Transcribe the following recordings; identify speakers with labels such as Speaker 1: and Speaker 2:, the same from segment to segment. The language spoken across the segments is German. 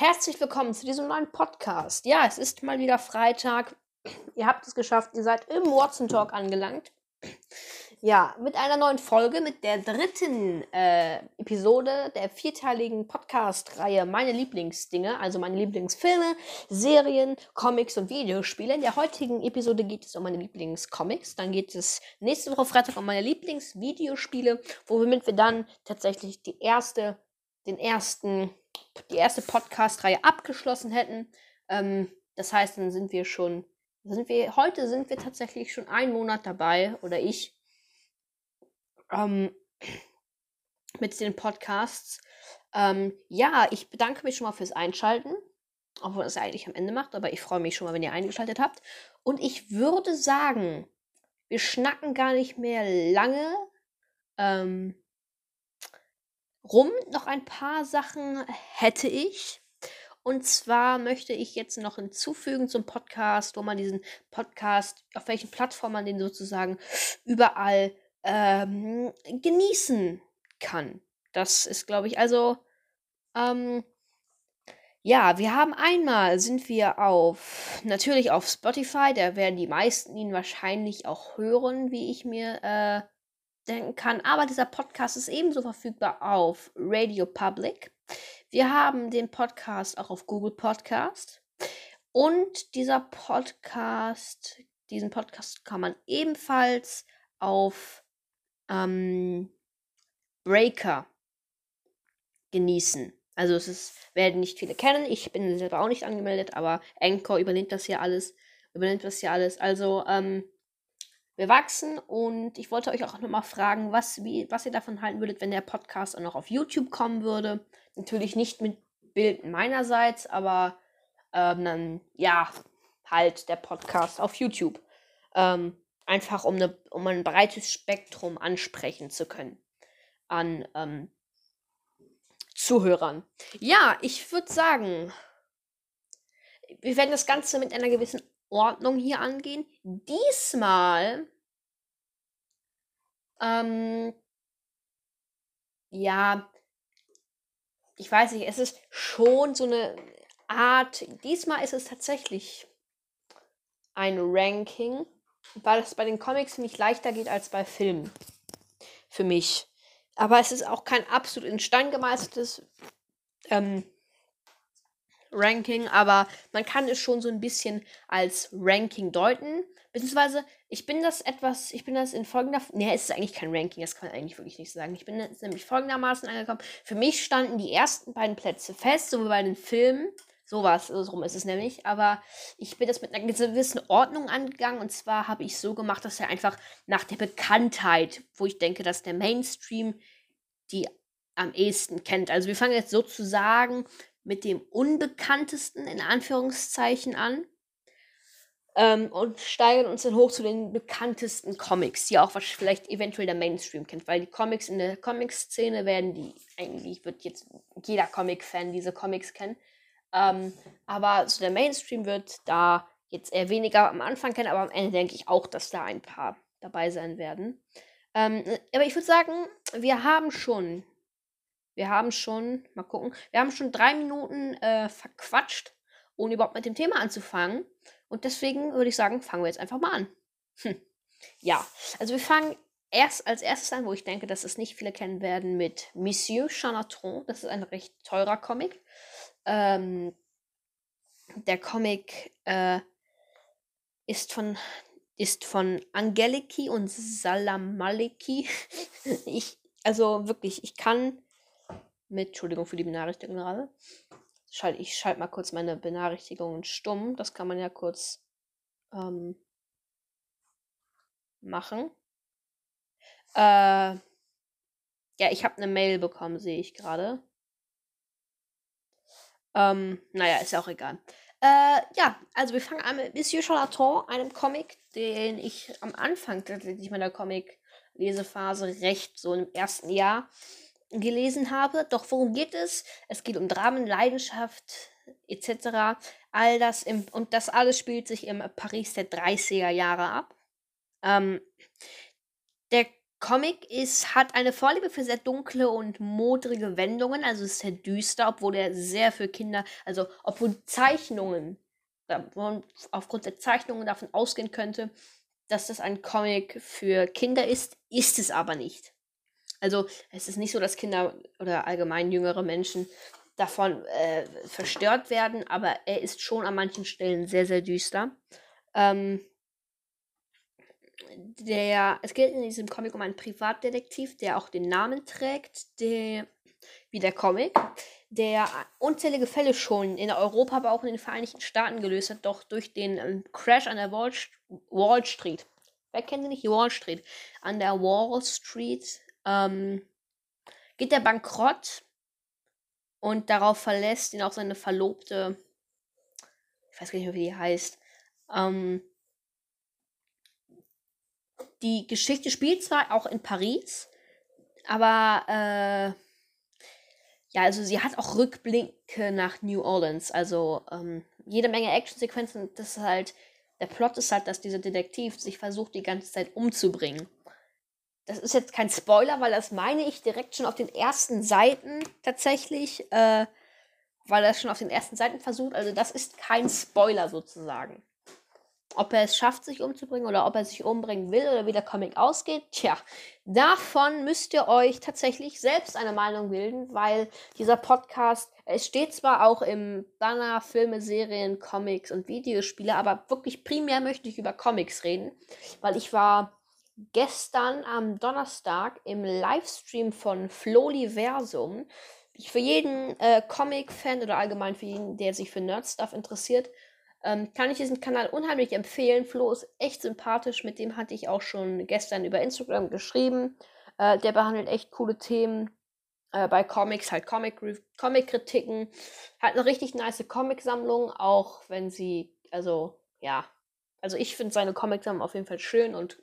Speaker 1: Herzlich willkommen zu diesem neuen Podcast. Ja, es ist mal wieder Freitag. Ihr habt es geschafft, ihr seid im Watson Talk angelangt. Ja, mit einer neuen Folge, mit der dritten äh, Episode der vierteiligen Podcast-Reihe Meine Lieblingsdinge, also meine Lieblingsfilme, Serien, Comics und Videospiele. In der heutigen Episode geht es um meine Lieblingscomics. Dann geht es nächste Woche Freitag um meine Lieblingsvideospiele, womit wir dann tatsächlich die erste, den ersten die erste Podcast-Reihe abgeschlossen hätten. Ähm, das heißt, dann sind wir schon, sind wir, heute sind wir tatsächlich schon einen Monat dabei, oder ich, ähm, mit den Podcasts. Ähm, ja, ich bedanke mich schon mal fürs Einschalten, obwohl es eigentlich am Ende macht, aber ich freue mich schon mal, wenn ihr eingeschaltet habt. Und ich würde sagen, wir schnacken gar nicht mehr lange. Ähm, rum. Noch ein paar Sachen hätte ich. Und zwar möchte ich jetzt noch hinzufügen zum Podcast, wo man diesen Podcast, auf welchen Plattformen man den sozusagen überall ähm, genießen kann. Das ist, glaube ich, also, ähm, ja, wir haben einmal sind wir auf, natürlich auf Spotify, da werden die meisten ihn wahrscheinlich auch hören, wie ich mir äh, denken kann. Aber dieser Podcast ist ebenso verfügbar auf Radio Public. Wir haben den Podcast auch auf Google Podcast. Und dieser Podcast, diesen Podcast kann man ebenfalls auf ähm, Breaker genießen. Also es ist, werden nicht viele kennen. Ich bin selber auch nicht angemeldet, aber Anchor übernimmt das hier alles. Übernimmt das hier alles. Also, ähm, wir wachsen und ich wollte euch auch nochmal fragen, was, wie, was ihr davon halten würdet, wenn der Podcast auch noch auf YouTube kommen würde. Natürlich nicht mit Bild meinerseits, aber ähm, dann, ja, halt der Podcast auf YouTube. Ähm, einfach um, eine, um ein breites Spektrum ansprechen zu können an ähm, Zuhörern. Ja, ich würde sagen, wir werden das Ganze mit einer gewissen Ordnung hier angehen. Diesmal, ähm, ja, ich weiß nicht, es ist schon so eine Art, diesmal ist es tatsächlich ein Ranking, weil es bei den Comics nämlich leichter geht als bei Filmen. Für mich. Aber es ist auch kein absolut in Stein gemeißeltes ähm, Ranking, aber man kann es schon so ein bisschen als Ranking deuten. Beziehungsweise, ich bin das etwas, ich bin das in folgender, nee, es ist eigentlich kein Ranking, das kann man eigentlich wirklich nicht sagen. Ich bin jetzt nämlich folgendermaßen angekommen. Für mich standen die ersten beiden Plätze fest, so wie bei den Filmen. Sowas, so rum ist es nämlich. Aber ich bin das mit einer gewissen Ordnung angegangen. Und zwar habe ich so gemacht, dass er einfach nach der Bekanntheit, wo ich denke, dass der Mainstream die am ehesten kennt. Also wir fangen jetzt sozusagen mit dem unbekanntesten in Anführungszeichen an ähm, und steigern uns dann hoch zu den bekanntesten Comics, die auch was vielleicht eventuell der Mainstream kennt, weil die Comics in der Comic-Szene werden die eigentlich wird jetzt jeder Comic-Fan diese Comics kennen, ähm, aber so der Mainstream wird da jetzt eher weniger am Anfang kennen, aber am Ende denke ich auch, dass da ein paar dabei sein werden. Ähm, aber ich würde sagen, wir haben schon wir haben schon, mal gucken, wir haben schon drei Minuten äh, verquatscht, ohne überhaupt mit dem Thema anzufangen. Und deswegen würde ich sagen, fangen wir jetzt einfach mal an. Hm. Ja, also wir fangen erst als erstes an, wo ich denke, dass es nicht viele kennen werden, mit Monsieur Chanatron. Das ist ein recht teurer Comic. Ähm, der Comic äh, ist von ist von Angeliki und Salamaliki. ich, also wirklich, ich kann mit, Entschuldigung für die Benachrichtigung gerade. Schalt, ich schalte mal kurz meine Benachrichtigungen stumm. Das kann man ja kurz ähm, machen. Äh, ja, ich habe eine Mail bekommen, sehe ich gerade. Ähm, naja, ist ja auch egal. Äh, ja, also wir fangen an mit Monsieur Charlatan, einem Comic, den ich am Anfang tatsächlich meiner Comic-Lesephase recht so im ersten Jahr gelesen habe. Doch worum geht es? Es geht um Dramen, Leidenschaft etc. All das im, und das alles spielt sich im Paris der 30er Jahre ab. Ähm, der Comic ist, hat eine Vorliebe für sehr dunkle und modrige Wendungen, also ist sehr düster, obwohl er sehr für Kinder, also obwohl Zeichnungen, man aufgrund der Zeichnungen davon ausgehen könnte, dass das ein Comic für Kinder ist, ist es aber nicht. Also es ist nicht so, dass Kinder oder allgemein jüngere Menschen davon äh, verstört werden, aber er ist schon an manchen Stellen sehr, sehr düster. Ähm, der, es geht in diesem Comic um einen Privatdetektiv, der auch den Namen trägt, der, wie der Comic, der unzählige Fälle schon in Europa, aber auch in den Vereinigten Staaten gelöst hat, doch durch den ähm, Crash an der Wall, Wall Street. Wer kennt den nicht? Wall Street. An der Wall Street ähm, geht der bankrott und darauf verlässt ihn auch seine Verlobte, ich weiß gar nicht mehr, wie die heißt, ähm, die Geschichte spielt zwar auch in Paris, aber äh, ja, also sie hat auch Rückblicke nach New Orleans. Also ähm, jede Menge Actionsequenzen. Das ist halt, der Plot ist halt, dass dieser Detektiv sich versucht, die ganze Zeit umzubringen. Das ist jetzt kein Spoiler, weil das meine ich direkt schon auf den ersten Seiten tatsächlich, äh, weil er es schon auf den ersten Seiten versucht. Also das ist kein Spoiler sozusagen. Ob er es schafft, sich umzubringen oder ob er sich umbringen will oder wie der Comic ausgeht, tja, davon müsst ihr euch tatsächlich selbst eine Meinung bilden, weil dieser Podcast, es steht zwar auch im Banner Filme, Serien, Comics und Videospiele, aber wirklich primär möchte ich über Comics reden, weil ich war gestern am Donnerstag im Livestream von Floliversum. Für jeden äh, Comic-Fan oder allgemein für jeden, der sich für Nerd-Stuff interessiert, ähm, kann ich diesen Kanal unheimlich empfehlen. Flo ist echt sympathisch, mit dem hatte ich auch schon gestern über Instagram geschrieben. Äh, der behandelt echt coole Themen. Äh, bei Comics halt Comic-Kritiken. Comic hat eine richtig nice Comic-Sammlung, auch wenn sie, also, ja. Also ich finde seine Comic-Sammlung auf jeden Fall schön und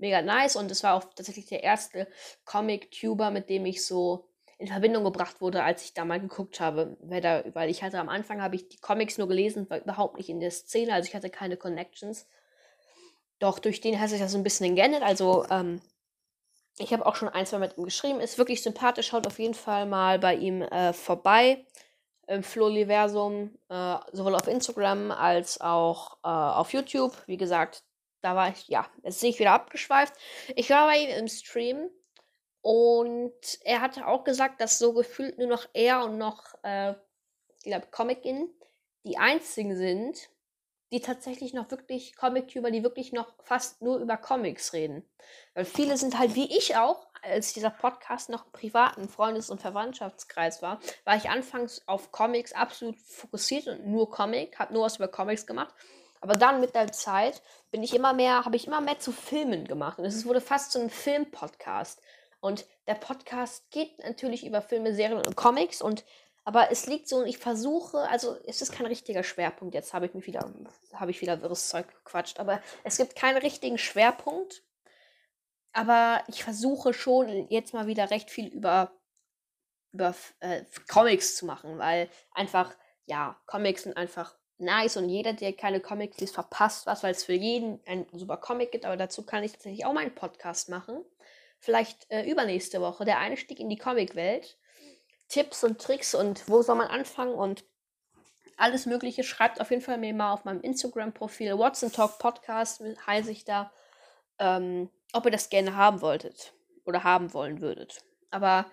Speaker 1: mega nice. Und es war auch tatsächlich der erste Comic-Tuber, mit dem ich so in Verbindung gebracht wurde, als ich da mal geguckt habe, wer da, weil ich hatte am Anfang habe ich die Comics nur gelesen, war überhaupt nicht in der Szene, also ich hatte keine Connections. Doch durch den hat sich das so ein bisschen geändert. Also ähm, ich habe auch schon ein, zwei mit ihm geschrieben. Ist wirklich sympathisch. Schaut auf jeden Fall mal bei ihm äh, vorbei. Im Floliversum, äh, sowohl auf Instagram als auch äh, auf YouTube. Wie gesagt, da war ich, ja, jetzt bin ich wieder abgeschweift. Ich war bei ihm im Stream und er hatte auch gesagt, dass so gefühlt nur noch er und noch, äh, ich glaube, Comic-In die einzigen sind, die tatsächlich noch wirklich Comic-Tuber, die wirklich noch fast nur über Comics reden. Weil viele sind halt wie ich auch, als dieser Podcast noch im privaten Freundes- und Verwandtschaftskreis war, war ich anfangs auf Comics absolut fokussiert und nur Comic, habe nur was über Comics gemacht. Aber dann mit der Zeit bin ich immer mehr, habe ich immer mehr zu Filmen gemacht. Und es wurde fast so ein Film-Podcast. Und der Podcast geht natürlich über Filme, Serien und Comics und aber es liegt so, ich versuche, also es ist kein richtiger Schwerpunkt. Jetzt habe ich mich wieder, habe ich wieder wirres Zeug gequatscht, aber es gibt keinen richtigen Schwerpunkt. Aber ich versuche schon jetzt mal wieder recht viel über, über äh, Comics zu machen, weil einfach, ja, Comics sind einfach nice und jeder, der keine Comics liest, verpasst was, weil es für jeden ein super Comic gibt. Aber dazu kann ich tatsächlich auch meinen Podcast machen vielleicht äh, übernächste Woche der Einstieg in die Comicwelt. Tipps und Tricks und wo soll man anfangen und alles Mögliche. Schreibt auf jeden Fall mir mal auf meinem Instagram-Profil Watson Talk Podcast, heiße ich da, ähm, ob ihr das gerne haben wolltet oder haben wollen würdet. Aber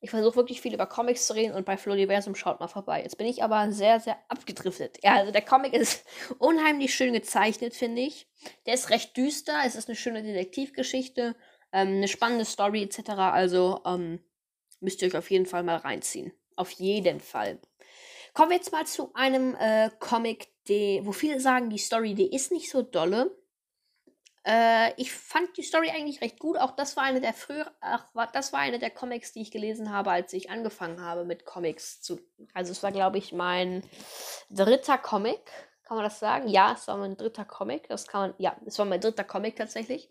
Speaker 1: ich versuche wirklich viel über Comics zu reden und bei Floriversum schaut mal vorbei. Jetzt bin ich aber sehr, sehr abgedriftet. Ja, also der Comic ist unheimlich schön gezeichnet, finde ich. Der ist recht düster. Es ist eine schöne Detektivgeschichte ähm, eine spannende Story etc. Also ähm, müsst ihr euch auf jeden Fall mal reinziehen. Auf jeden Fall. Kommen wir jetzt mal zu einem äh, Comic, die, wo viele sagen, die Story, die ist nicht so dolle. Äh, ich fand die Story eigentlich recht gut. Auch das war eine der früher, ach, das war eine der Comics, die ich gelesen habe, als ich angefangen habe mit Comics zu. Also es war, glaube ich, mein dritter Comic. Kann man das sagen? Ja, es war mein dritter Comic. Das kann man, ja, es war mein dritter Comic tatsächlich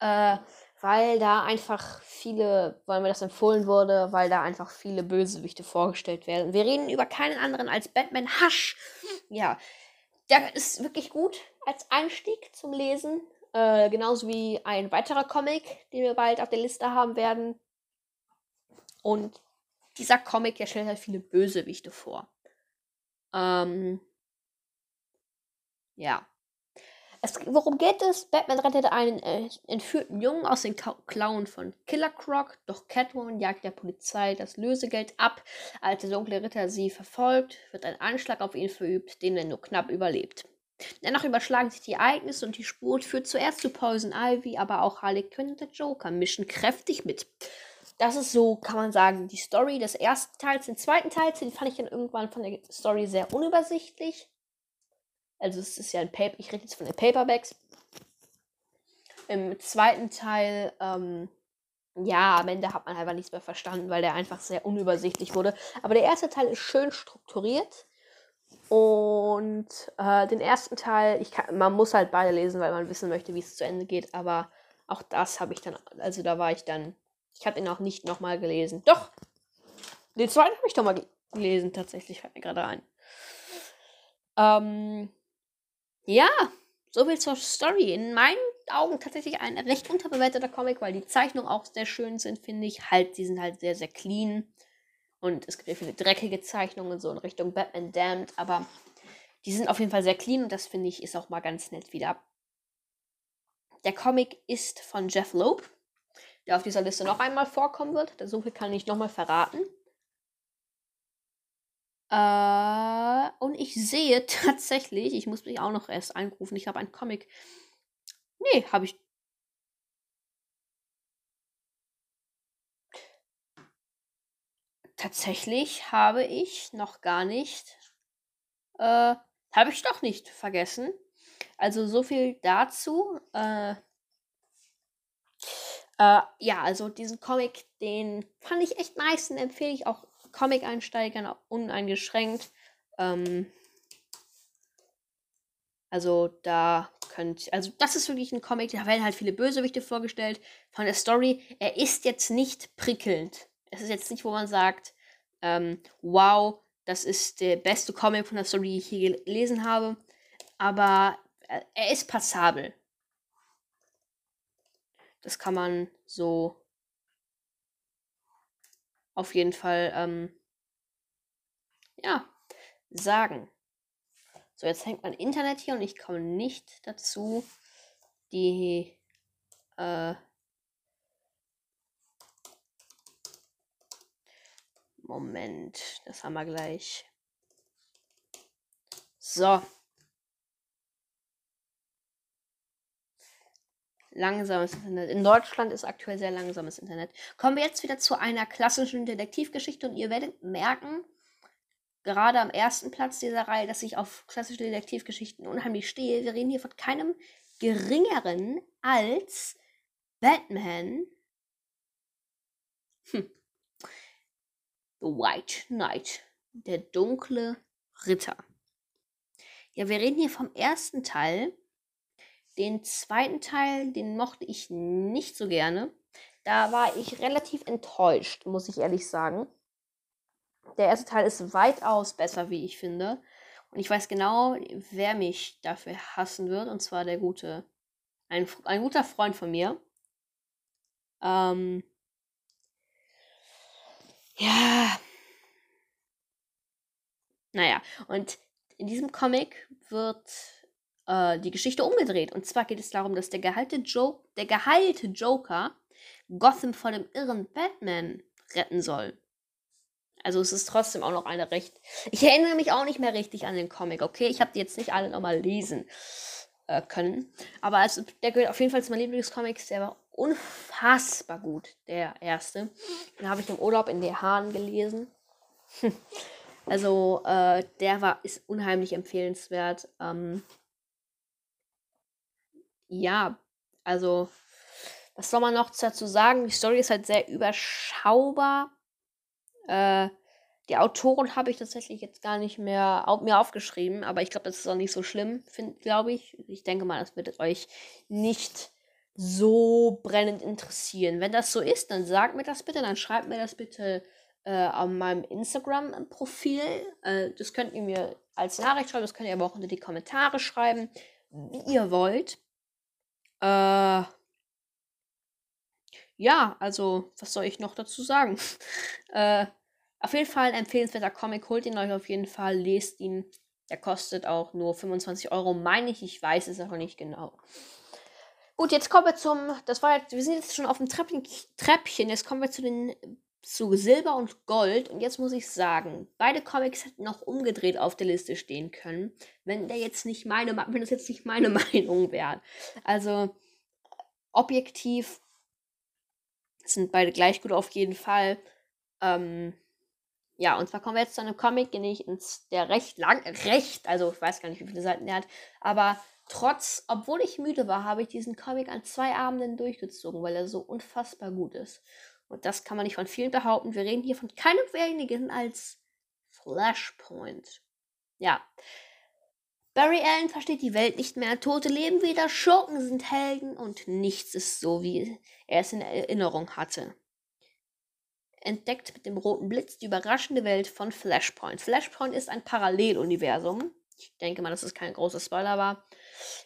Speaker 1: äh, weil da einfach viele, weil mir das empfohlen wurde, weil da einfach viele Bösewichte vorgestellt werden. Wir reden über keinen anderen als Batman Hush. Ja, der ist wirklich gut als Einstieg zum Lesen. Äh, genauso wie ein weiterer Comic, den wir bald auf der Liste haben werden. Und dieser Comic, der stellt halt viele Bösewichte vor. Ähm, ja. Es, worum geht es? Batman rettet einen äh, entführten Jungen aus den Klauen von Killer Croc, doch Catwoman jagt der Polizei das Lösegeld ab. Als der dunkle Ritter sie verfolgt, wird ein Anschlag auf ihn verübt, den er nur knapp überlebt. Dennoch überschlagen sich die Ereignisse und die Spur führt zuerst zu Poison Ivy, aber auch Harley Quinn und der Joker mischen kräftig mit. Das ist so, kann man sagen, die Story des ersten Teils. Den zweiten Teil, den fand ich dann irgendwann von der Story sehr unübersichtlich. Also es ist ja ein Paper, ich rede jetzt von den Paperbacks. Im zweiten Teil, ähm, ja, am Ende hat man einfach nichts mehr verstanden, weil der einfach sehr unübersichtlich wurde. Aber der erste Teil ist schön strukturiert. Und äh, den ersten Teil, ich kann, man muss halt beide lesen, weil man wissen möchte, wie es zu Ende geht. Aber auch das habe ich dann, also da war ich dann, ich habe ihn auch nicht nochmal gelesen. Doch, den zweiten habe ich doch mal gelesen, tatsächlich, fällt mir gerade ein. Ähm, ja, soviel zur Story. In meinen Augen tatsächlich ein recht unterbewerteter Comic, weil die Zeichnungen auch sehr schön sind, finde ich. Halt, die sind halt sehr, sehr clean. Und es gibt ja viele dreckige Zeichnungen so in Richtung Batman Damned, aber die sind auf jeden Fall sehr clean und das finde ich ist auch mal ganz nett wieder. Der Comic ist von Jeff Loeb, der auf dieser Liste noch einmal vorkommen wird. So viel kann ich nochmal verraten. Äh, und ich sehe tatsächlich, ich muss mich auch noch erst einrufen, ich habe einen Comic. Nee, habe ich. Tatsächlich habe ich noch gar nicht. Äh, habe ich doch nicht vergessen. Also so viel dazu. Äh, äh, ja, also diesen Comic, den fand ich echt nice, den empfehle ich auch Comic-Einsteigern uneingeschränkt. Ähm, also da könnt, also das ist wirklich ein Comic, da werden halt viele Bösewichte vorgestellt. Von der Story, er ist jetzt nicht prickelnd. Es ist jetzt nicht, wo man sagt, ähm, wow, das ist der beste Comic von der Story, die ich hier gelesen habe. Aber äh, er ist passabel. Das kann man so auf jeden Fall, ähm, ja, sagen. So, jetzt hängt mein Internet hier und ich komme nicht dazu, die, äh, Moment, das haben wir gleich. So. langsames Internet. In Deutschland ist aktuell sehr langsames Internet. Kommen wir jetzt wieder zu einer klassischen Detektivgeschichte und ihr werdet merken, gerade am ersten Platz dieser Reihe, dass ich auf klassische Detektivgeschichten unheimlich stehe. Wir reden hier von keinem geringeren als Batman. Hm. The White Knight, der dunkle Ritter. Ja, wir reden hier vom ersten Teil den zweiten Teil, den mochte ich nicht so gerne. Da war ich relativ enttäuscht, muss ich ehrlich sagen. Der erste Teil ist weitaus besser, wie ich finde. Und ich weiß genau, wer mich dafür hassen wird. Und zwar der gute, ein, ein guter Freund von mir. Ähm, ja. Naja, und in diesem Comic wird äh, die Geschichte umgedreht. Und zwar geht es darum, dass der geheilte, jo der geheilte Joker Gotham vor dem irren Batman retten soll. Also es ist trotzdem auch noch eine recht. Ich erinnere mich auch nicht mehr richtig an den Comic, okay? Ich habe die jetzt nicht alle nochmal lesen äh, können. Aber also, der gehört auf jeden Fall zu meinen Lieblingscomics. Der war unfassbar gut, der erste. Den habe ich im Urlaub in der Hahn gelesen. also äh, der war ist unheimlich empfehlenswert. Ähm, ja, also, was soll man noch dazu sagen? Die Story ist halt sehr überschaubar. Äh, die Autoren habe ich tatsächlich jetzt gar nicht mehr auf, mir aufgeschrieben, aber ich glaube, das ist auch nicht so schlimm, glaube ich. Ich denke mal, das wird euch nicht so brennend interessieren. Wenn das so ist, dann sagt mir das bitte, dann schreibt mir das bitte äh, auf meinem Instagram-Profil. Äh, das könnt ihr mir als Nachricht schreiben, das könnt ihr aber auch unter die Kommentare schreiben, wie ihr wollt. Äh, ja, also, was soll ich noch dazu sagen? äh, auf jeden Fall ein empfehlenswerter Comic. Holt ihn euch auf jeden Fall, lest ihn. Der kostet auch nur 25 Euro, meine ich. Ich weiß es aber nicht genau. Gut, jetzt kommen wir zum. Das war jetzt, wir sind jetzt schon auf dem Treppchen, Treppchen. Jetzt kommen wir zu den zu Silber und Gold. Und jetzt muss ich sagen, beide Comics hätten noch umgedreht auf der Liste stehen können, wenn der jetzt nicht meine, wenn das jetzt nicht meine Meinung wäre. Also objektiv sind beide gleich gut auf jeden Fall. Ähm, ja, und zwar kommen wir jetzt zu einem Comic, den ich ins, der recht lang, recht, also ich weiß gar nicht, wie viele Seiten der hat, aber trotz, obwohl ich müde war, habe ich diesen Comic an zwei Abenden durchgezogen, weil er so unfassbar gut ist. Und das kann man nicht von vielen behaupten. Wir reden hier von keinem wenigen als Flashpoint. Ja. Barry Allen versteht die Welt nicht mehr. Tote leben wieder, Schurken sind Helden und nichts ist so, wie er es in Erinnerung hatte. Entdeckt mit dem roten Blitz die überraschende Welt von Flashpoint. Flashpoint ist ein Paralleluniversum. Ich denke mal, dass es kein großer Spoiler war.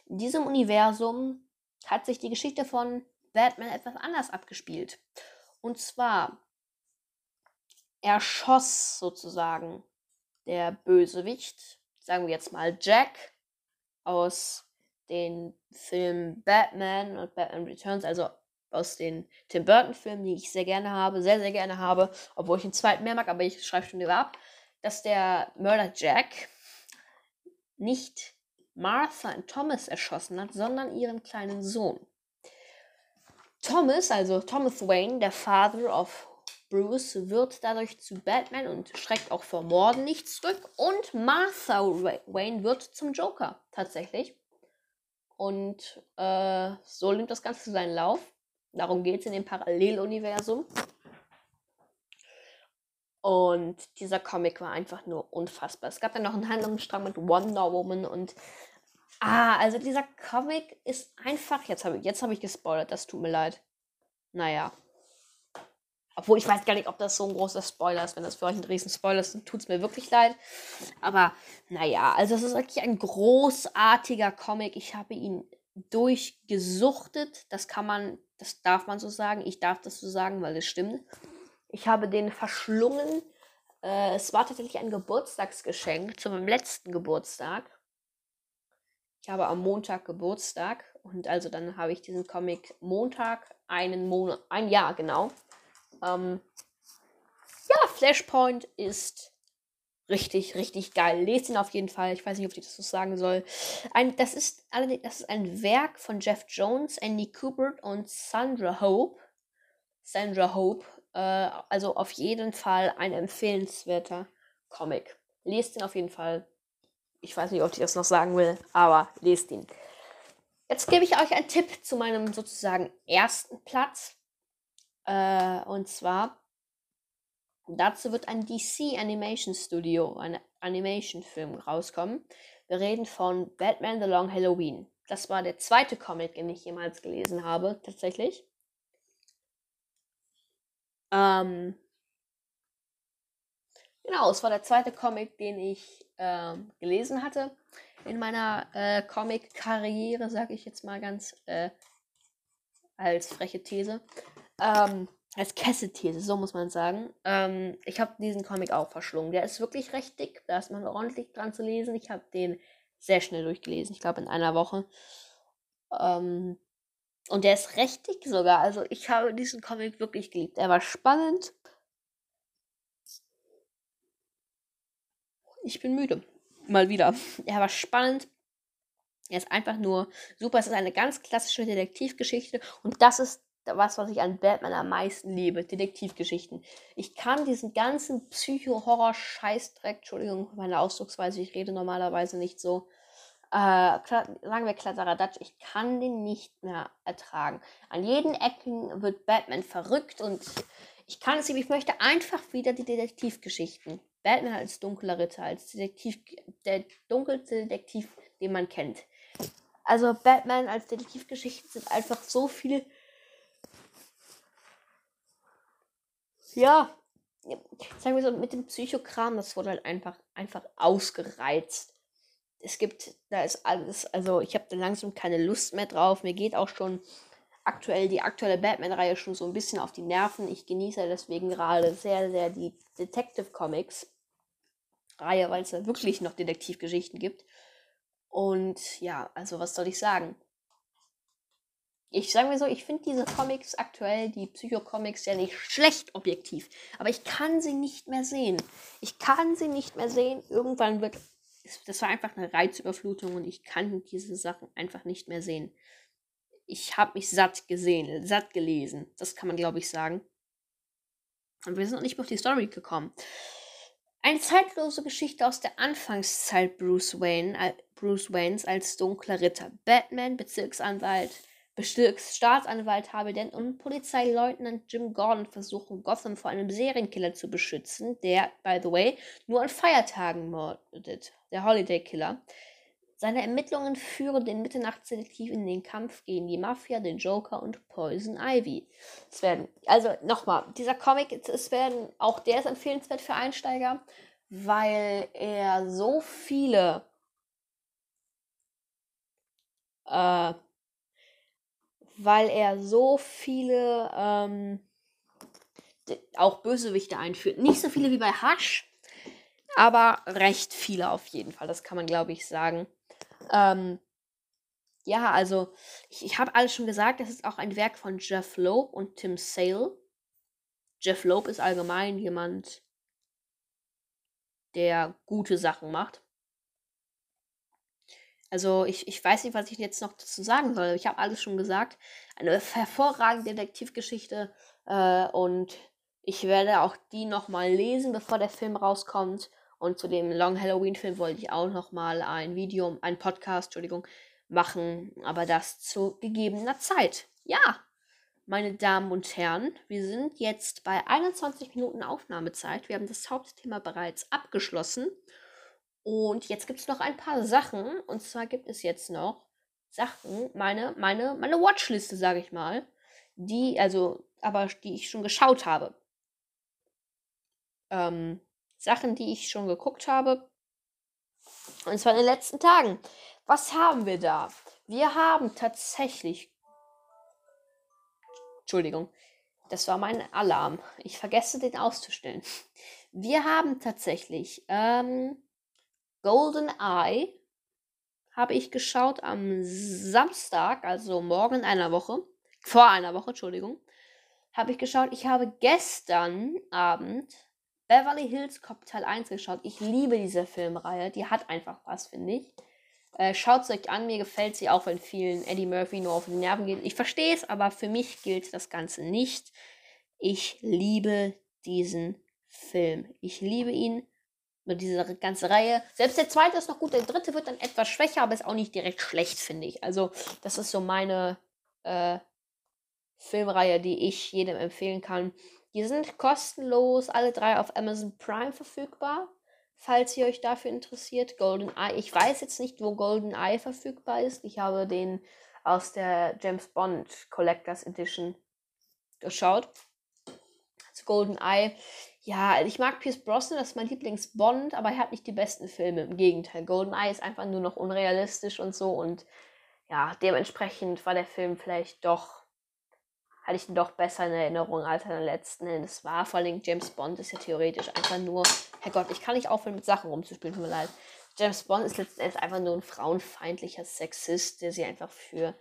Speaker 1: In diesem Universum hat sich die Geschichte von Batman etwas anders abgespielt. Und zwar erschoss sozusagen der Bösewicht, sagen wir jetzt mal Jack, aus den Filmen Batman und Batman Returns, also aus den Tim Burton-Filmen, die ich sehr gerne habe, sehr, sehr gerne habe, obwohl ich den zweiten mehr mag, aber ich schreibe schon lieber ab, dass der Mörder Jack nicht Martha und Thomas erschossen hat, sondern ihren kleinen Sohn. Thomas, also Thomas Wayne, der Father of Bruce, wird dadurch zu Batman und schreckt auch vor Morden nicht zurück. Und Martha Wayne wird zum Joker, tatsächlich. Und äh, so nimmt das Ganze seinen Lauf. Darum geht es in dem Paralleluniversum. Und dieser Comic war einfach nur unfassbar. Es gab dann noch einen Handlungsstrang mit Wonder Woman und Ah, also dieser Comic ist einfach. Jetzt habe ich, hab ich gespoilert, das tut mir leid. Naja. Obwohl ich weiß gar nicht, ob das so ein großer Spoiler ist. Wenn das für euch ein riesen Spoiler ist, dann tut es mir wirklich leid. Aber naja, also es ist wirklich ein großartiger Comic. Ich habe ihn durchgesuchtet. Das kann man, das darf man so sagen. Ich darf das so sagen, weil es stimmt. Ich habe den verschlungen. Äh, es war tatsächlich ein Geburtstagsgeschenk zu meinem letzten Geburtstag. Ich habe am Montag Geburtstag und also dann habe ich diesen Comic Montag einen Monat, ein Jahr genau. Ähm, ja, Flashpoint ist richtig, richtig geil. Lest ihn auf jeden Fall. Ich weiß nicht, ob ich das so sagen soll. Ein, das, ist, das ist ein Werk von Jeff Jones, Andy Kubert und Sandra Hope. Sandra Hope. Äh, also auf jeden Fall ein empfehlenswerter Comic. Lest ihn auf jeden Fall. Ich weiß nicht, ob ich das noch sagen will, aber lest ihn. Jetzt gebe ich euch einen Tipp zu meinem sozusagen ersten Platz. Äh, und zwar, dazu wird ein DC Animation Studio, ein Animation-Film rauskommen. Wir reden von Batman The Long Halloween. Das war der zweite Comic, den ich jemals gelesen habe, tatsächlich. Ähm, genau, es war der zweite Comic, den ich äh, gelesen hatte in meiner äh, Comic-Karriere, sage ich jetzt mal ganz äh, als freche These. Ähm, als Kessel-These, so muss man sagen. Ähm, ich habe diesen Comic auch verschlungen. Der ist wirklich recht dick. Da ist man ordentlich dran zu lesen. Ich habe den sehr schnell durchgelesen. Ich glaube in einer Woche. Ähm, und der ist recht dick sogar. Also ich habe diesen Comic wirklich geliebt. Er war spannend. Ich bin müde. Mal wieder. Er war spannend. Er ist einfach nur super. Es ist eine ganz klassische Detektivgeschichte. Und das ist was, was ich an Batman am meisten liebe. Detektivgeschichten. Ich kann diesen ganzen Psycho-Horror-Scheißdreck, Entschuldigung für meine Ausdrucksweise, ich rede normalerweise nicht so. Äh, sagen wir Kladderadatsch, ich kann den nicht mehr ertragen. An jeden Ecken wird Batman verrückt und ich kann es ihm, ich möchte einfach wieder die Detektivgeschichten. Batman als dunkler Ritter, als Detektiv, der dunkelste Detektiv, den man kennt. Also Batman als Detektivgeschichten sind einfach so viel. Ja, sagen wir so, mit dem Psychokram, das wurde halt einfach, einfach ausgereizt. Es gibt, da ist alles, also ich habe da langsam keine Lust mehr drauf. Mir geht auch schon aktuell die aktuelle Batman-Reihe schon so ein bisschen auf die Nerven. Ich genieße deswegen gerade sehr, sehr die Detective Comics Reihe, weil es da wirklich noch Detektivgeschichten gibt. Und ja, also was soll ich sagen? Ich sage mir so, ich finde diese Comics aktuell, die Psycho-Comics, ja nicht schlecht objektiv. Aber ich kann sie nicht mehr sehen. Ich kann sie nicht mehr sehen. Irgendwann wird. Das war einfach eine Reizüberflutung und ich kann diese Sachen einfach nicht mehr sehen ich habe mich satt gesehen, satt gelesen. Das kann man, glaube ich, sagen. Und wir sind noch nicht mehr auf die Story gekommen. Eine zeitlose Geschichte aus der Anfangszeit Bruce Wayne, Bruce Waynes als dunkler Ritter. Batman, Bezirksanwalt, Bezirksstaatsanwalt Dent und Polizeileutnant Jim Gordon versuchen Gotham vor einem Serienkiller zu beschützen, der, by the way, nur an Feiertagen mordet. Der Holiday Killer. Seine Ermittlungen führen den Mitternachtsdetektiv in den Kampf gegen die Mafia, den Joker und Poison Ivy. Es werden, also nochmal, dieser Comic, es werden, auch der ist empfehlenswert für Einsteiger, weil er so viele äh, weil er so viele ähm, auch Bösewichte einführt. Nicht so viele wie bei Hush, aber recht viele auf jeden Fall. Das kann man, glaube ich, sagen. Ähm, ja, also ich, ich habe alles schon gesagt, das ist auch ein Werk von Jeff Loeb und Tim Sale. Jeff Loeb ist allgemein jemand, der gute Sachen macht. Also ich, ich weiß nicht, was ich jetzt noch dazu sagen soll. Ich habe alles schon gesagt. Eine hervorragende Detektivgeschichte äh, und ich werde auch die nochmal lesen, bevor der Film rauskommt. Und zu dem Long Halloween Film wollte ich auch noch mal ein Video, ein Podcast, Entschuldigung, machen, aber das zu gegebener Zeit. Ja, meine Damen und Herren, wir sind jetzt bei 21 Minuten Aufnahmezeit. Wir haben das Hauptthema bereits abgeschlossen. Und jetzt gibt es noch ein paar Sachen. Und zwar gibt es jetzt noch Sachen, meine, meine, meine Watchliste, sage ich mal, die, also, aber die ich schon geschaut habe. Ähm, Sachen, die ich schon geguckt habe. Und zwar in den letzten Tagen. Was haben wir da? Wir haben tatsächlich. Entschuldigung, das war mein Alarm. Ich vergesse den auszustellen. Wir haben tatsächlich ähm, Golden Eye habe ich geschaut am Samstag, also morgen in einer Woche, vor einer Woche, Entschuldigung, habe ich geschaut. Ich habe gestern Abend Beverly Hills Cop Teil 1 geschaut. Ich liebe diese Filmreihe. Die hat einfach was, finde ich. Äh, Schaut es euch an. Mir gefällt sie auch, wenn vielen Eddie Murphy nur auf die Nerven geht. Ich verstehe es, aber für mich gilt das Ganze nicht. Ich liebe diesen Film. Ich liebe ihn. Mit dieser ganzen Reihe. Selbst der zweite ist noch gut. Der dritte wird dann etwas schwächer, aber ist auch nicht direkt schlecht, finde ich. Also, das ist so meine äh, Filmreihe, die ich jedem empfehlen kann. Die sind kostenlos alle drei auf Amazon Prime verfügbar. Falls ihr euch dafür interessiert, Golden Eye. Ich weiß jetzt nicht, wo Golden Eye verfügbar ist. Ich habe den aus der James Bond Collectors Edition geschaut. Golden Eye. Ja, ich mag Pierce Brosnan, das ist mein Lieblings-Bond, aber er hat nicht die besten Filme. Im Gegenteil, Golden Eye ist einfach nur noch unrealistisch und so und ja, dementsprechend war der Film vielleicht doch hatte ich ihn doch besser in Erinnerung als er letzten Endes war. Vor allem James Bond ist ja theoretisch einfach nur, Herrgott, ich kann nicht aufhören mit Sachen rumzuspielen, tut mir leid. James Bond ist letzten Endes einfach nur ein frauenfeindlicher Sexist, der sie einfach für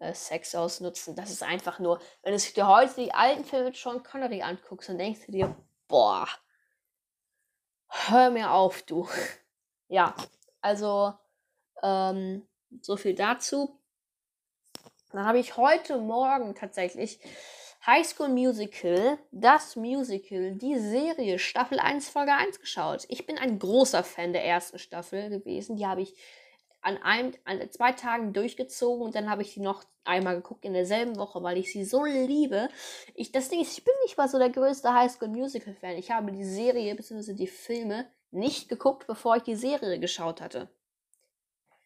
Speaker 1: äh, Sex ausnutzen. Das ist einfach nur, wenn du dir heute die alten Filme mit Sean Connery anguckst, dann denkst du dir, boah, hör mir auf, du. ja, also, ähm, so viel dazu. Dann habe ich heute Morgen tatsächlich High School Musical, das Musical, die Serie Staffel 1, Folge 1 geschaut. Ich bin ein großer Fan der ersten Staffel gewesen. Die habe ich an einem, an zwei Tagen durchgezogen und dann habe ich die noch einmal geguckt in derselben Woche, weil ich sie so liebe. Ich, das Ding ist, ich bin nicht mal so der größte High School Musical Fan. Ich habe die Serie bzw. die Filme nicht geguckt, bevor ich die Serie geschaut hatte.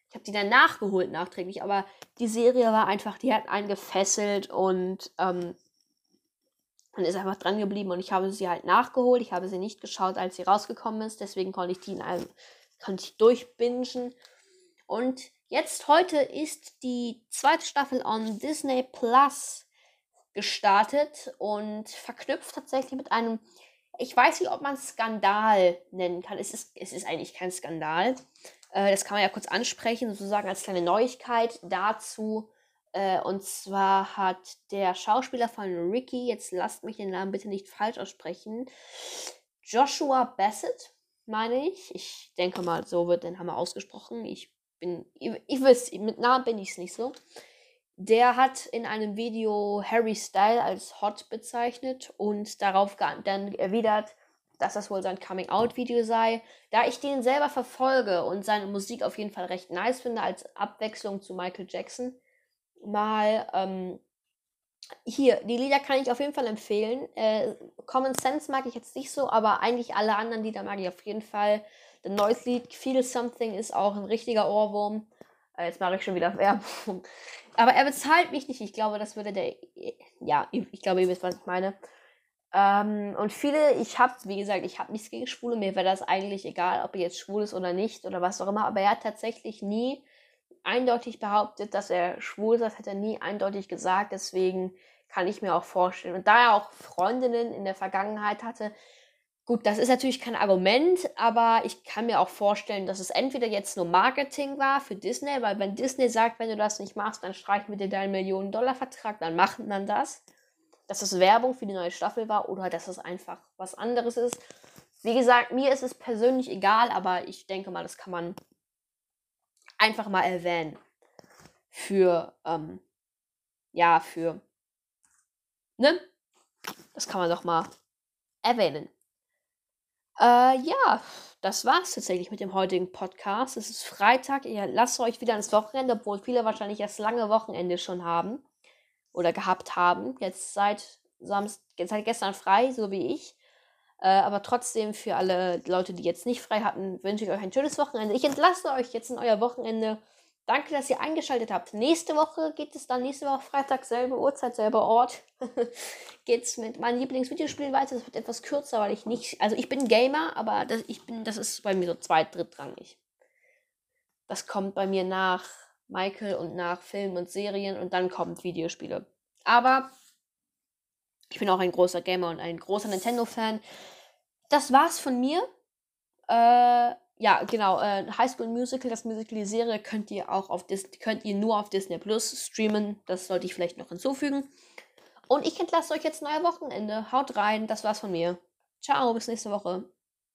Speaker 1: Ich habe die dann nachgeholt nachträglich, aber die Serie war einfach, die hat einen gefesselt und ähm, man ist einfach dran geblieben und ich habe sie halt nachgeholt. Ich habe sie nicht geschaut, als sie rausgekommen ist, deswegen konnte ich die in einem, konnte ich durchbingen. Und jetzt heute ist die zweite Staffel on Disney Plus gestartet und verknüpft tatsächlich mit einem, ich weiß nicht, ob man Skandal nennen kann. Es ist, es ist eigentlich kein Skandal. Äh, das kann man ja kurz ansprechen, sozusagen als kleine Neuigkeit dazu. Äh, und zwar hat der Schauspieler von Ricky, jetzt lasst mich den Namen bitte nicht falsch aussprechen, Joshua Bassett, meine ich. Ich denke mal, so wird der Name ausgesprochen. Ich bin, ich, ich weiß, mit Namen bin ich es nicht so. Der hat in einem Video Harry Style als hot bezeichnet und darauf dann erwidert, dass das wohl sein Coming-out-Video sei. Da ich den selber verfolge und seine Musik auf jeden Fall recht nice finde, als Abwechslung zu Michael Jackson, mal ähm, hier, die Lieder kann ich auf jeden Fall empfehlen. Äh, Common Sense mag ich jetzt nicht so, aber eigentlich alle anderen Lieder mag ich auf jeden Fall. The Noise Lied Feel Something ist auch ein richtiger Ohrwurm. Äh, jetzt mache ich schon wieder Werbung. Aber er bezahlt mich nicht. Ich glaube, das würde der. Ja, ich glaube, ihr wisst, was ich meine. Ähm, und viele, ich habe, wie gesagt, ich habe nichts gegen Schwule. Mir wäre das eigentlich egal, ob er jetzt schwul ist oder nicht oder was auch immer. Aber er hat tatsächlich nie eindeutig behauptet, dass er schwul ist. Das hat er nie eindeutig gesagt. Deswegen kann ich mir auch vorstellen. Und da er auch Freundinnen in der Vergangenheit hatte, gut, das ist natürlich kein Argument, aber ich kann mir auch vorstellen, dass es entweder jetzt nur Marketing war für Disney, weil wenn Disney sagt, wenn du das nicht machst, dann streichen wir dir deinen Millionen-Dollar-Vertrag, dann machen dann das. Dass es Werbung für die neue Staffel war oder dass es einfach was anderes ist. Wie gesagt, mir ist es persönlich egal, aber ich denke mal, das kann man einfach mal erwähnen. Für, ähm, ja, für, ne? Das kann man doch mal erwähnen. Äh, ja, das war's tatsächlich mit dem heutigen Podcast. Es ist Freitag. Ihr lasst euch wieder ins Wochenende, obwohl viele wahrscheinlich das lange Wochenende schon haben oder gehabt haben. Jetzt seit Samstag, seit gestern frei, so wie ich. Äh, aber trotzdem für alle Leute, die jetzt nicht frei hatten, wünsche ich euch ein schönes Wochenende. Ich entlasse euch jetzt in euer Wochenende. Danke, dass ihr eingeschaltet habt. Nächste Woche geht es dann, nächste Woche Freitag, selbe Uhrzeit, selber Ort. geht es mit meinen Lieblingsvideospielen weiter. Das wird etwas kürzer, weil ich nicht. Also ich bin Gamer, aber das, ich bin, das ist bei mir so zweit, drittrangig. Das kommt bei mir nach Michael und nach Filmen und Serien und dann kommt Videospiele. Aber ich bin auch ein großer Gamer und ein großer Nintendo-Fan. Das war's von mir. Äh, ja, genau. Äh, High School Musical, das Musical, die Serie könnt ihr auch auf Disney, könnt ihr nur auf Disney Plus streamen. Das sollte ich vielleicht noch hinzufügen. Und ich entlasse euch jetzt neuer Wochenende. Haut rein, das war's von mir. Ciao, bis nächste Woche.